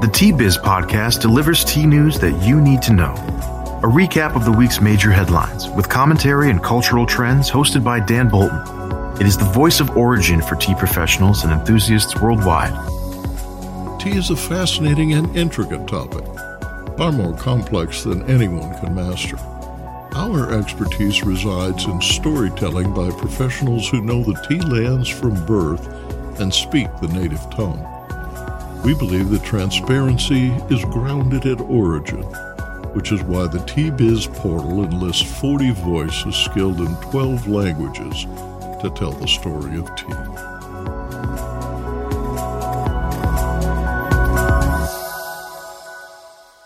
The Tea Biz podcast delivers tea news that you need to know. A recap of the week's major headlines with commentary and cultural trends hosted by Dan Bolton. It is the voice of origin for tea professionals and enthusiasts worldwide. Tea is a fascinating and intricate topic, far more complex than anyone can master. Our expertise resides in storytelling by professionals who know the tea lands from birth and speak the native tongue. We believe that transparency is grounded at origin, which is why the Tea Biz portal enlists 40 voices skilled in 12 languages to tell the story of tea.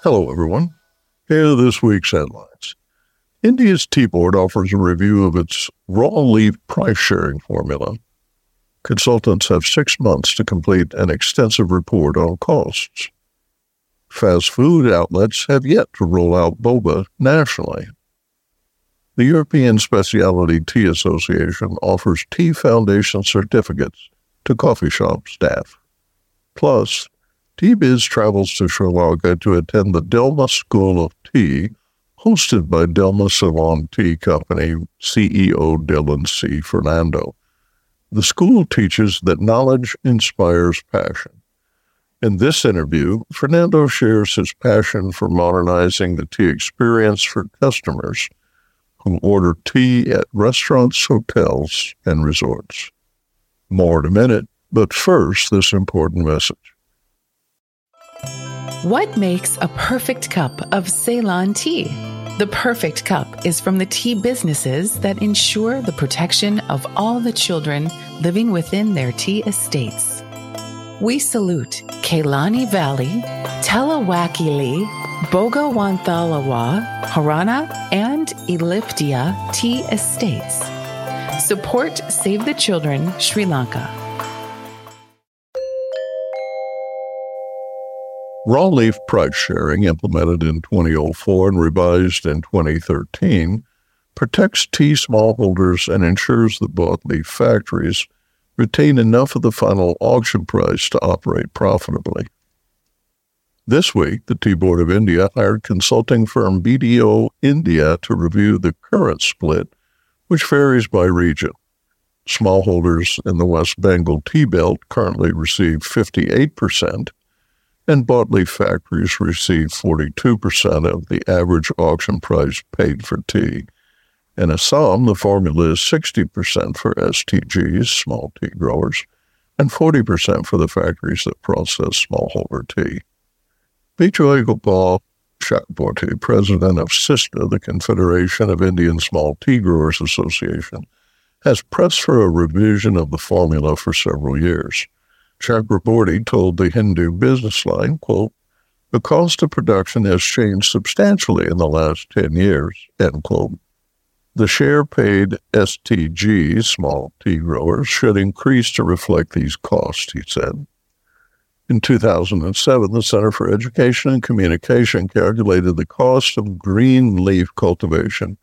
Hello, everyone. Here are this week's headlines. India's Tea Board offers a review of its raw leaf price sharing formula Consultants have six months to complete an extensive report on costs. Fast food outlets have yet to roll out boba nationally. The European Specialty Tea Association offers Tea Foundation certificates to coffee shop staff. Plus, Tea-Biz travels to Sri Lanka to attend the Dilmah School of Tea, hosted by Dilmah Ceylon Tea Company CEO Dilhan C. Fernando. The school teaches that knowledge inspires passion. In this interview, Fernando shares his passion for modernizing the tea experience for customers who order tea at restaurants, hotels, and resorts. More in a minute, but first, this important message. What makes a perfect cup of Ceylon tea? The perfect cup is from the tea businesses that ensure the protection of all the children living within their tea estates. We salute Kelani Valley, Talawakelle, Bogawantalawa, Horana, and Elpitiya tea estates. Support Save the Children Sri Lanka. Raw leaf price sharing, implemented in 2004 and revised in 2013, protects tea smallholders and ensures that bought leaf factories retain enough of the final auction price to operate profitably. This week, the Tea Board of India hired consulting firm BDO India to review the current split, which varies by region. Smallholders in the West Bengal tea belt currently receive 58%, and bought leaf factories receive 42% of the average auction price paid for tea. In Assam, the formula is 60% for STGs, small tea growers, and 40% for the factories that process smallholder tea. Bijoy Gopal Chakraborty, president of CISTA, the Confederation of Indian Small Tea Growers Association, has pressed for a revision of the formula for several years. Chakraborty told the Hindu business line, quote, the cost of production has changed substantially in the last 10 years, end quote. The share paid STG, small tea growers, should increase to reflect these costs, he said. In 2007, the Center for Education and Communication calculated the cost of green leaf cultivation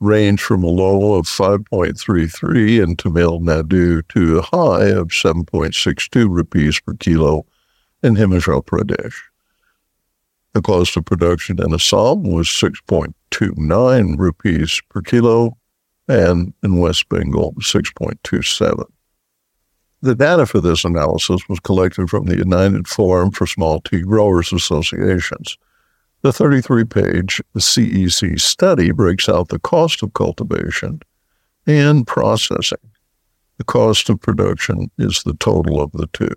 range from a low of 5.33 in Tamil Nadu to a high of 7.62 rupees per kilo in Himachal Pradesh. The cost of production in Assam was 6.29 rupees per kilo, and in West Bengal, 6.27. The data for this analysis was collected from the United Forum for Small Tea Growers Associations. The 33 page CEC study breaks out the cost of cultivation and processing. The cost of production is the total of the two.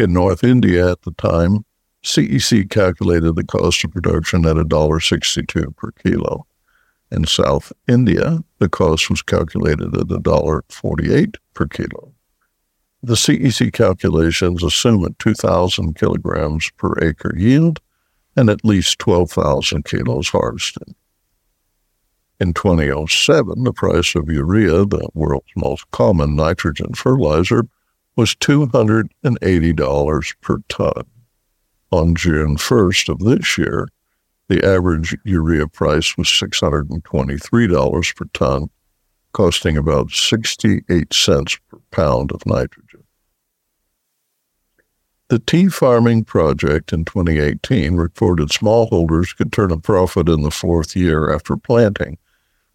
In North India at the time, CEC calculated the cost of production at $1.62 per kilo. In South India, the cost was calculated at $1.48 per kilo. The CEC calculations assume a 2,000 kilograms per acre yield and at least 12,000 kilos harvested. In 2007, the price of urea, the world's most common nitrogen fertilizer, was $280 per ton. On June 1st of this year, the average urea price was $623 per ton, costing about 68 cents per pound of nitrogen. The tea farming project in 2018 reported smallholders could turn a profit in the fourth year after planting,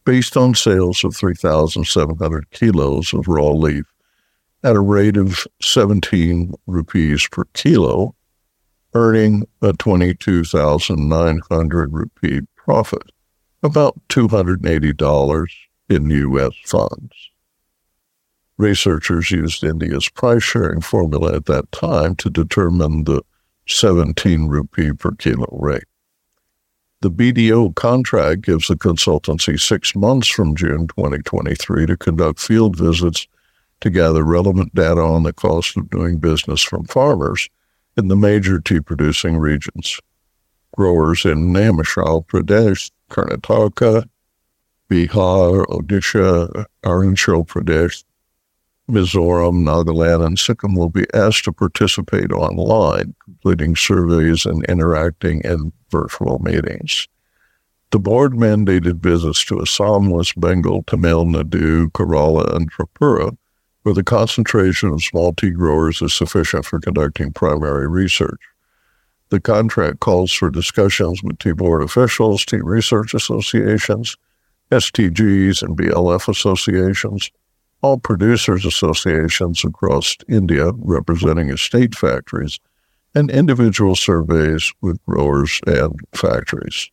based on sales of 3,700 kilos of raw leaf at a rate of 17 rupees per kilo, earning a 22,900 rupee profit, about $280 in U.S. funds. Researchers used India's price sharing formula at that time to determine the 17 rupee per kilo rate. The BDO contract gives the consultancy six months from June 2023 to conduct field visits to gather relevant data on the cost of doing business from farmers in the major tea producing regions. Growers in Himachal Pradesh, Karnataka, Bihar, Odisha, Arunachal Pradesh, Mizoram, Nagaland, and Sikkim will be asked to participate online, completing surveys and interacting in virtual meetings. The board mandated visits to Assam, West Bengal, Tamil Nadu, Kerala, and Tripura, where the concentration of small tea growers is sufficient for conducting primary research. The contract calls for discussions with tea board officials, tea research associations, STGs, and BLF associations, all producers associations across India representing estate factories, and individual surveys with growers and factories.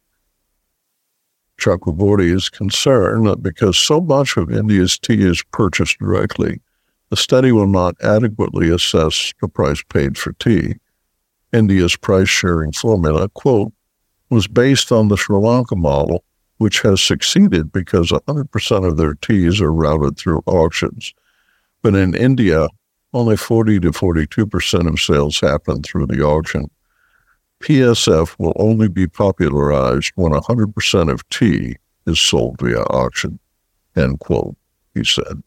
Chakraborty is concerned that because so much of India's tea is purchased directly, the study will not adequately assess the price paid for tea. India's price sharing formula, quote, was based on the Sri Lanka model which has succeeded because 100% of their teas are routed through auctions. But in India, only 40 to 42% of sales happen through the auction. PSF will only be popularized when 100% of tea is sold via auction. End quote, he said.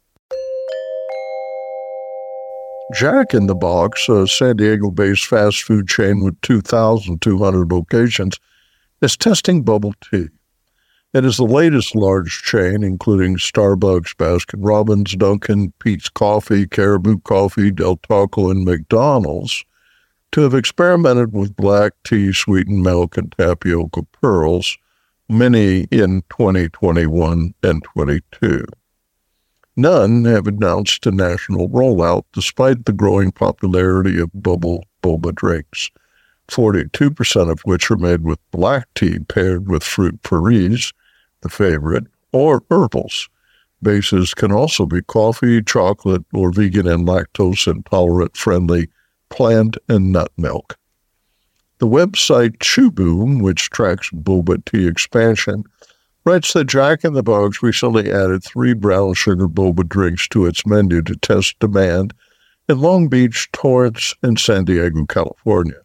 Jack in the Box, a San Diego based fast food chain with 2,200 locations, is testing bubble tea. It is the latest large chain, including Starbucks, Baskin Robbins, Dunkin', Peet's Coffee, Caribou Coffee, Del Taco, and McDonald's, to have experimented with black tea, sweetened milk, and tapioca pearls, many in 2021 and 22. None have announced a national rollout despite the growing popularity of bubble boba drinks. 42% of which are made with black tea paired with fruit purees, favorite, or herbals. Bases can also be coffee, chocolate, or vegan and lactose intolerant friendly plant and nut milk. The website Chewboom, which tracks boba tea expansion, writes that Jack in the Box recently added three brown sugar boba drinks to its menu to test demand in Long Beach, Torrance, and San Diego, California.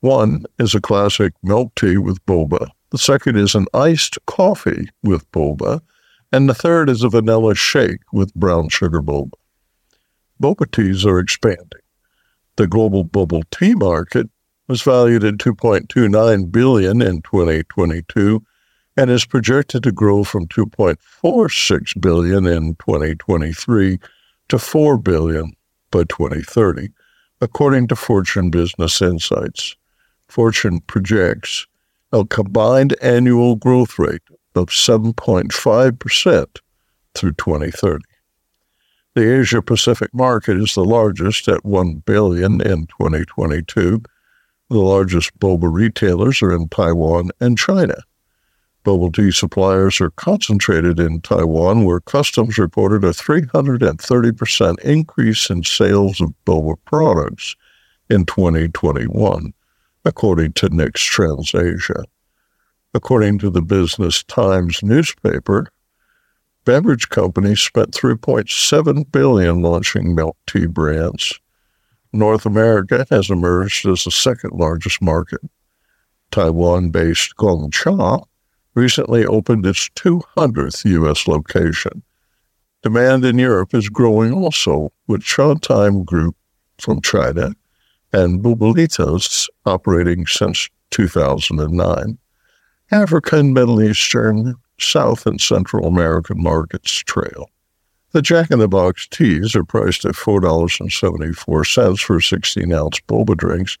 One is a classic milk tea with boba. The second is an iced coffee with boba. And the third is a vanilla shake with brown sugar boba. Boba teas are expanding. The global bubble tea market was valued at 2.29 billion in 2022 and is projected to grow from 2.46 billion in 2023 to 4 billion by 2030, according to Fortune Business Insights. Fortune projects a combined annual growth rate of 7.5% through 2030. The Asia Pacific market is the largest at 1 billion in 2022. The largest boba retailers are in Taiwan and China. Bubble tea suppliers are concentrated in Taiwan, where customs reported a 330% increase in sales of boba products in 2021 according to Nikk's Trends Asia. According to the Business Times newspaper, beverage companies spent 3.7 billion launching milk tea brands. North America has emerged as the second largest market. Taiwan-based Gongcha recently opened its 200th U.S. location. Demand in Europe is growing also, with Time Group from China and Bubalitos operating since 2009. African, Middle Eastern, South and Central American markets trail. The Jack in the Box teas are priced at $4.74 for 16 ounce boba drinks,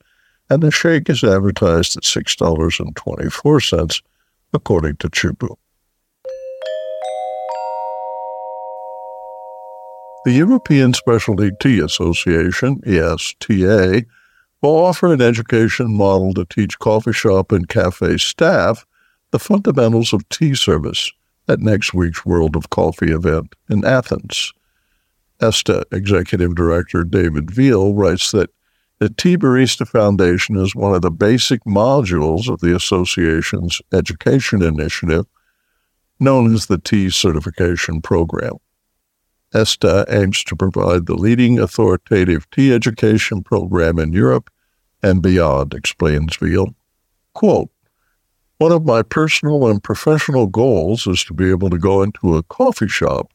and the shake is advertised at $6.24, according to Chibu. The European Specialty Tea Association, ESTA, will offer an education model to teach coffee shop and cafe staff the fundamentals of tea service at next week's World of Coffee event in Athens. ESTA Executive Director David Veal writes that the Tea Barista Foundation is one of the basic modules of the association's education initiative, known as the Tea Certification Program. ESTA aims to provide the leading authoritative tea education program in Europe and beyond, explains Veal. Quote, one of my personal and professional goals is to be able to go into a coffee shop,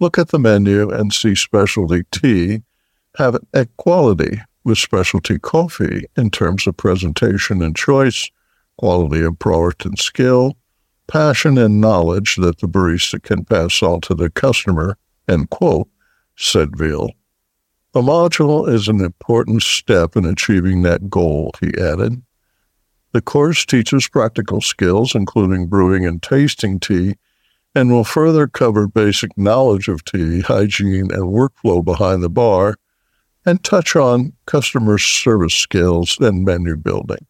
look at the menu, and see specialty tea have equality with specialty coffee in terms of presentation and choice, quality of product and skill, passion and knowledge that the barista can pass on to the customer, end quote, said Veal. The module is an important step in achieving that goal, he added. The course teaches practical skills, including brewing and tasting tea, and will further cover basic knowledge of tea, hygiene, and workflow behind the bar, and touch on customer service skills and menu building.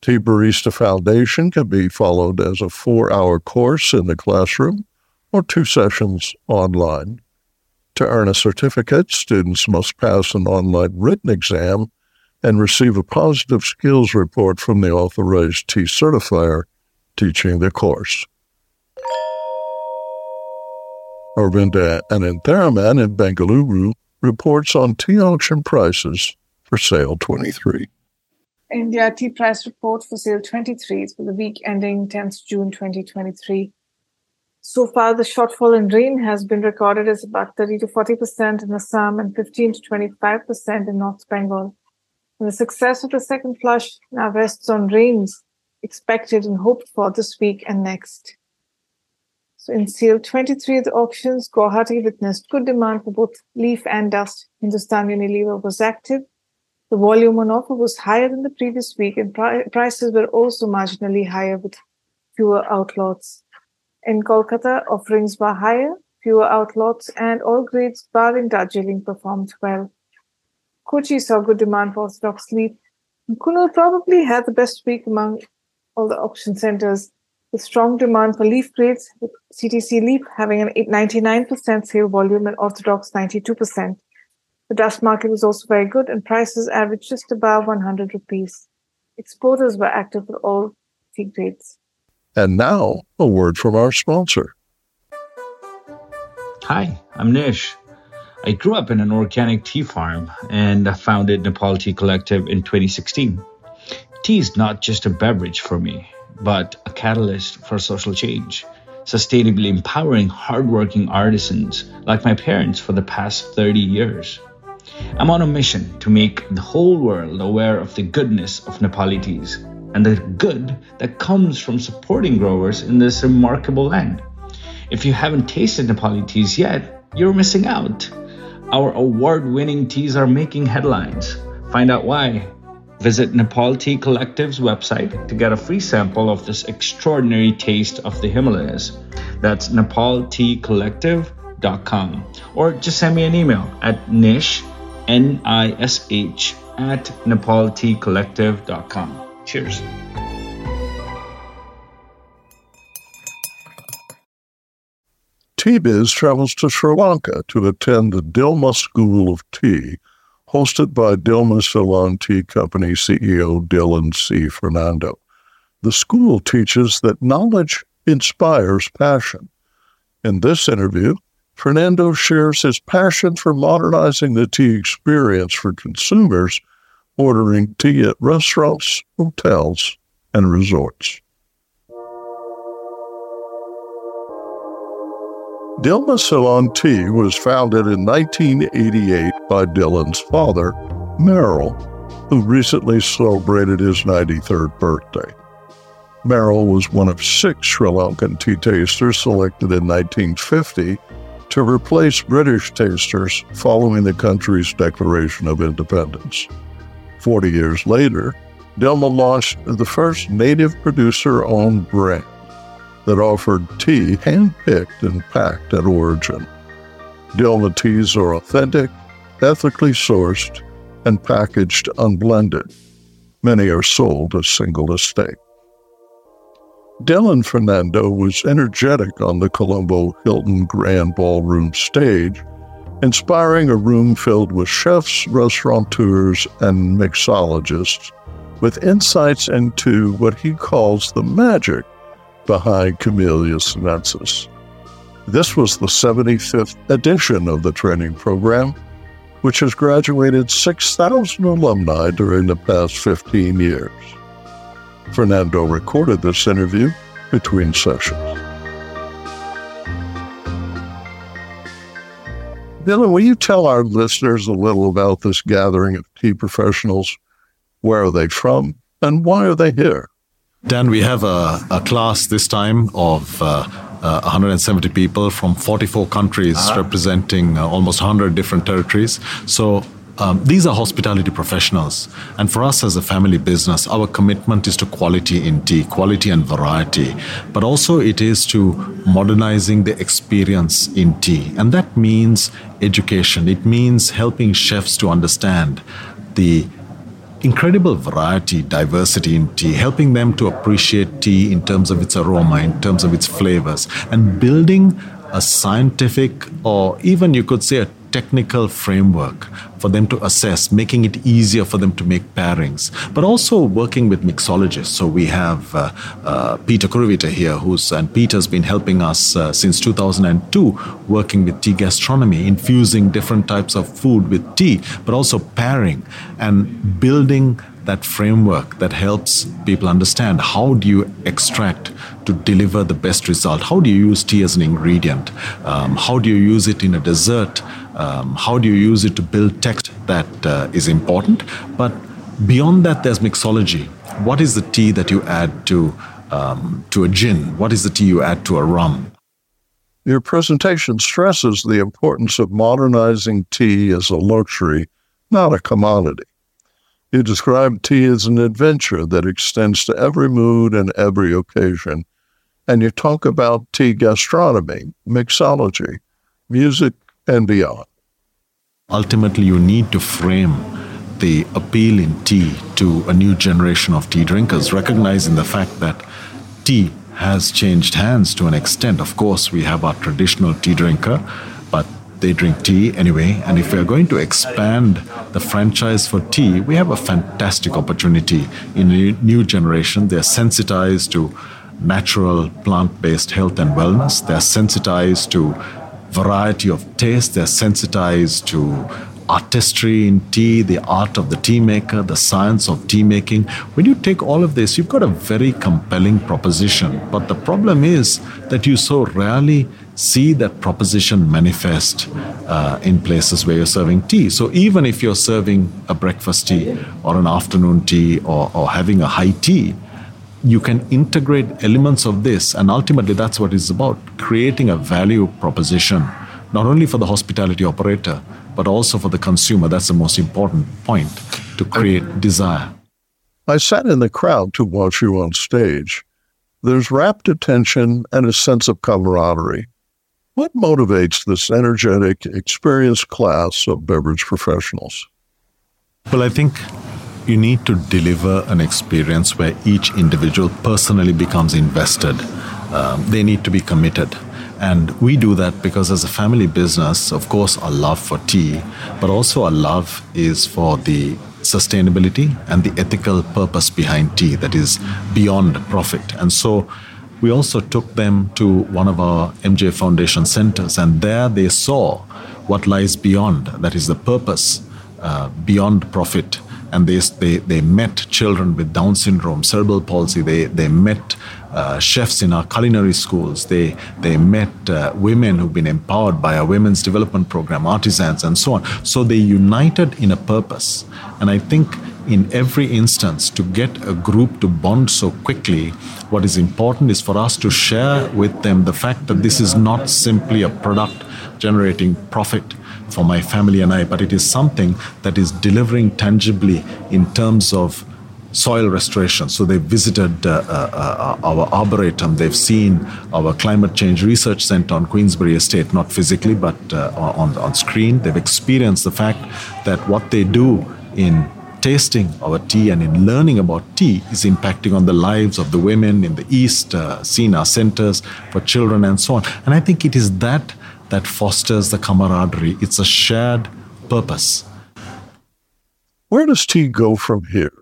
Tea Barista Foundation can be followed as a four hour course in the classroom or two sessions online. To earn a certificate, students must pass an online written exam and receive a positive skills report from the authorized Tea certifier teaching the course. Aravinda Anantharaman in Bengaluru reports on tea auction prices for sale 23. India tea price report for sale 23 for the week ending 10th June 2023. So far, the shortfall in rain has been recorded as about 30 to 40% in Assam and 15 to 25% in North Bengal. The success of the second flush now rests on rains expected and hoped for this week and next. So in sale 23 of the auctions, Guwahati witnessed good demand for both leaf and dust. Hindustan Unilever was active. The volume on offer was higher than the previous week and pri- prices were also marginally higher with fewer outlots. In Kolkata, offerings were higher, fewer outlots, and all grades barring Darjeeling performed well. Kochi saw good demand for Orthodox leaf. Coonoor probably had the best week among all the auction centers, with strong demand for leaf grades, with CTC leaf having an 99% sale volume and Orthodox 92%. The dust market was also very good and prices averaged just above 100 rupees. Exporters were active for all tea grades. And now, a word from our sponsor. Hi, I'm Nish. I grew up in an organic tea farm and I founded Nepal Tea Collective in 2016. Tea is not just a beverage for me, but a catalyst for social change, sustainably empowering hardworking artisans like my parents for the past 30 years. I'm on a mission to make the whole world aware of the goodness of Nepali teas and the good that comes from supporting growers in this remarkable land. If you haven't tasted Nepali teas yet, you're missing out. Our award winning teas are making headlines. Find out why. Visit Nepal Tea Collective's website to get a free sample of this extraordinary taste of the Himalayas. That's nepalteacollective.com. Or just send me an email at nish, N I S H, at nepalteacollective.com. Cheers. Teabiz travels to Sri Lanka to attend the Dilmah School of Tea, hosted by Dilmah Ceylon Tea Company CEO Dilhan C. Fernando. The school teaches that knowledge inspires passion. In this interview, Fernando shares his passion for modernizing the tea experience for consumers ordering tea at restaurants, hotels, and resorts. Dilmah Ceylon Tea was founded in 1988 by Dilhan's father, Merrill, who recently celebrated his 93rd birthday. Merrill was one of six Sri Lankan tea tasters selected in 1950 to replace British tasters following the country's declaration of independence. Forty years later, Dilmah launched the first native producer owned brand that offered tea hand-picked and packed at origin. Dilmah teas are authentic, ethically sourced, and packaged unblended. Many are sold as single estate. Dilhan Fernando was energetic on the Colombo Hilton Grand Ballroom stage, inspiring a room filled with chefs, restaurateurs, and mixologists with insights into what he calls the magic behind Camellia sinensis. This was the 75th edition of the training program, which has graduated 6,000 alumni during the past 15 years. Fernando recorded this interview between sessions. Dilhan, will you tell our listeners a little about this gathering of tea professionals? Where are they from and why are they here? Dan, we have a, a class this time of uh, uh, 170 people from 44 countries uh-huh. representing uh, almost 100 different territories. So um, these are hospitality professionals. And for us as a family business, our commitment is to quality in tea, quality and variety, but also it is to modernizing the experience in tea. And that means education, it means helping chefs to understand the incredible variety, diversity in tea, helping them to appreciate tea in terms of its aroma, in terms of its flavors, and building a scientific or even you could say a technical framework for them to assess, making it easier for them to make pairings, but also working with mixologists. So we have uh, uh, Peter Kuruvita here, who's and Peter's been helping us uh, since 2002, working with tea gastronomy, infusing different types of food with tea, but also pairing and building that framework that helps people understand how do you extract to deliver the best result how do you use tea as an ingredient um, how do you use it in a dessert um, how do you use it to build text that uh, is important? But beyond that, there's mixology. What is the tea that you add to um, to a gin? What is the tea you add to a rum? Your presentation stresses the importance of modernizing tea as a luxury, not a commodity. You describe tea as an adventure that extends to every mood and every occasion. And you talk about tea gastronomy, mixology, music, and beyond. Ultimately, you need to frame the appeal in tea to a new generation of tea drinkers, recognizing the fact that tea has changed hands to an extent. Of course, we have our traditional tea drinker, they drink tea anyway. And if we are going to expand the franchise for tea, we have a fantastic opportunity in a new generation. They're sensitized to natural plant based health and wellness, they're sensitized to variety of taste. They're sensitized to artistry in tea, the art of the tea maker, the science of tea making. When you take all of this, you've got a very compelling proposition. But the problem is that you so rarely see that proposition manifest uh, in places where you're serving tea. So even if you're serving a breakfast tea or an afternoon tea or, or having a high tea, you can integrate elements of this, and ultimately that's what it's about creating a value proposition, not only for the hospitality operator, but also for the consumer. That's the most important point to create desire. I sat in the crowd to watch you on stage. There's rapt attention and a sense of camaraderie. What motivates this energetic, experienced class of beverage professionals? Well, I think you need to deliver an experience where each individual personally becomes invested. Um, they need to be committed. And we do that because, as a family business, of course, our love for tea, but also our love is for the sustainability and the ethical purpose behind tea that is beyond profit. And so, we also took them to one of our MJ Foundation centers, and there they saw what lies beyond that is, the purpose uh, beyond profit. And they, they, they met children with Down syndrome, cerebral palsy, they, they met uh, chefs in our culinary schools. They, they met uh, women who've been empowered by our women's development program, artisans, and so on. So they united in a purpose. And I think in every instance, to get a group to bond so quickly, what is important is for us to share with them the fact that this is not simply a product generating profit for my family and I, but it is something that is delivering tangibly in terms of soil restoration. So they visited uh, uh, uh, our arboretum. They've seen our climate change research center on Queensberry Estate, not physically, but uh, on, on screen. They've experienced the fact that what they do in tasting our tea and in learning about tea is impacting on the lives of the women in the East, uh, seen our centers for children and so on. And I think it is that that fosters the camaraderie. It's a shared purpose. Where does tea go from here?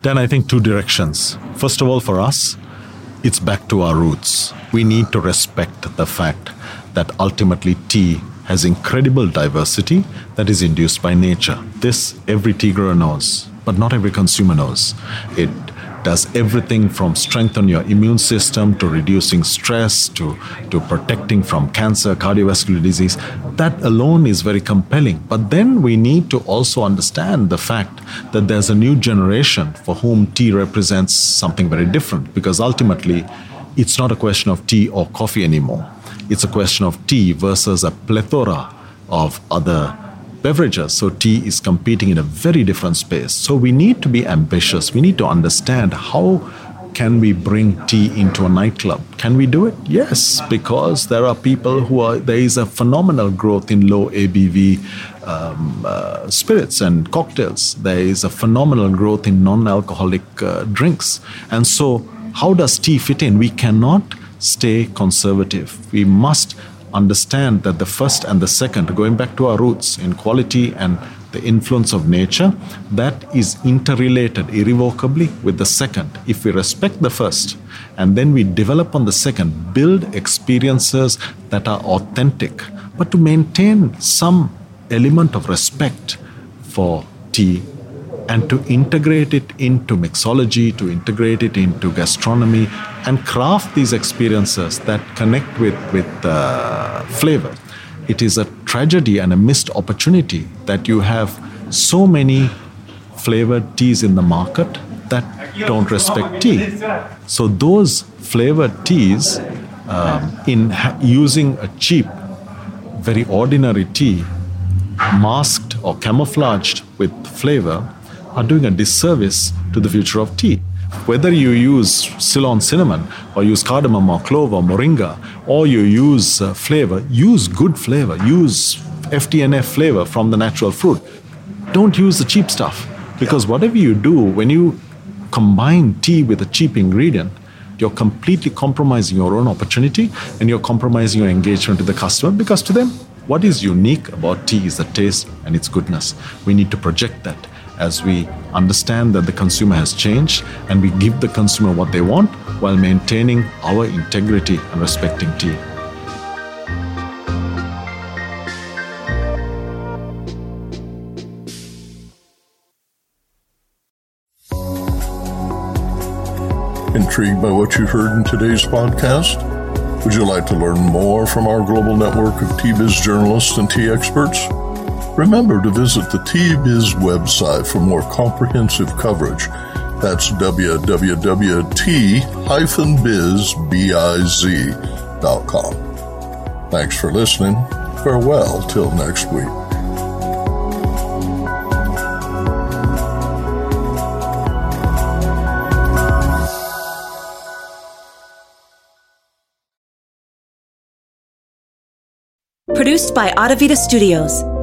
Then I think two directions. First of all, for us, it's back to our roots. We need to respect the fact that ultimately tea has incredible diversity that is induced by nature. This every tea grower knows, but not every consumer knows. It does everything from strengthen your immune system to reducing stress to, to protecting from cancer, cardiovascular disease. That alone is very compelling. But then we need to also understand the fact that there's a new generation for whom tea represents something very different because ultimately it's not a question of tea or coffee anymore. It's a question of tea versus a plethora of other beverages. So tea is competing in a very different space. So we need to be ambitious. We need to understand how can we bring tea into a nightclub? Can we do it? Yes, because there are people who are, there is a phenomenal growth in low ABV um, uh, spirits and cocktails. There is a phenomenal growth in non alcoholic uh, drinks. And so, how does tea fit in? We cannot stay conservative. We must understand that the first and the second, going back to our roots in quality and the influence of nature, that is interrelated irrevocably with the second. If we respect the first and then we develop on the second, build experiences that are authentic, but to maintain some element of respect for tea and to integrate it into mixology, to integrate it into gastronomy, and craft these experiences that connect with, with uh, flavor. It is a tragedy and a missed opportunity that you have so many flavored teas in the market that don't respect tea. So, those flavored teas, um, in ha- using a cheap, very ordinary tea, masked or camouflaged with flavor, are doing a disservice to the future of tea. Whether you use Ceylon cinnamon or use cardamom or clove or moringa or you use uh, flavor, use good flavor, use FTNF flavor from the natural fruit. Don't use the cheap stuff because whatever you do, when you combine tea with a cheap ingredient, you're completely compromising your own opportunity and you're compromising your engagement with the customer because to them, what is unique about tea is the taste and its goodness. We need to project that as we understand that the consumer has changed and we give the consumer what they want while maintaining our integrity and respecting tea. Intrigued by what you heard in today's podcast? Would you like to learn more from our global network of tea biz journalists and tea experts? Remember to visit the Tea Biz website for more comprehensive coverage. That's www.t-biz.com. Thanks for listening. Farewell till next week. Produced by Adavita Studios.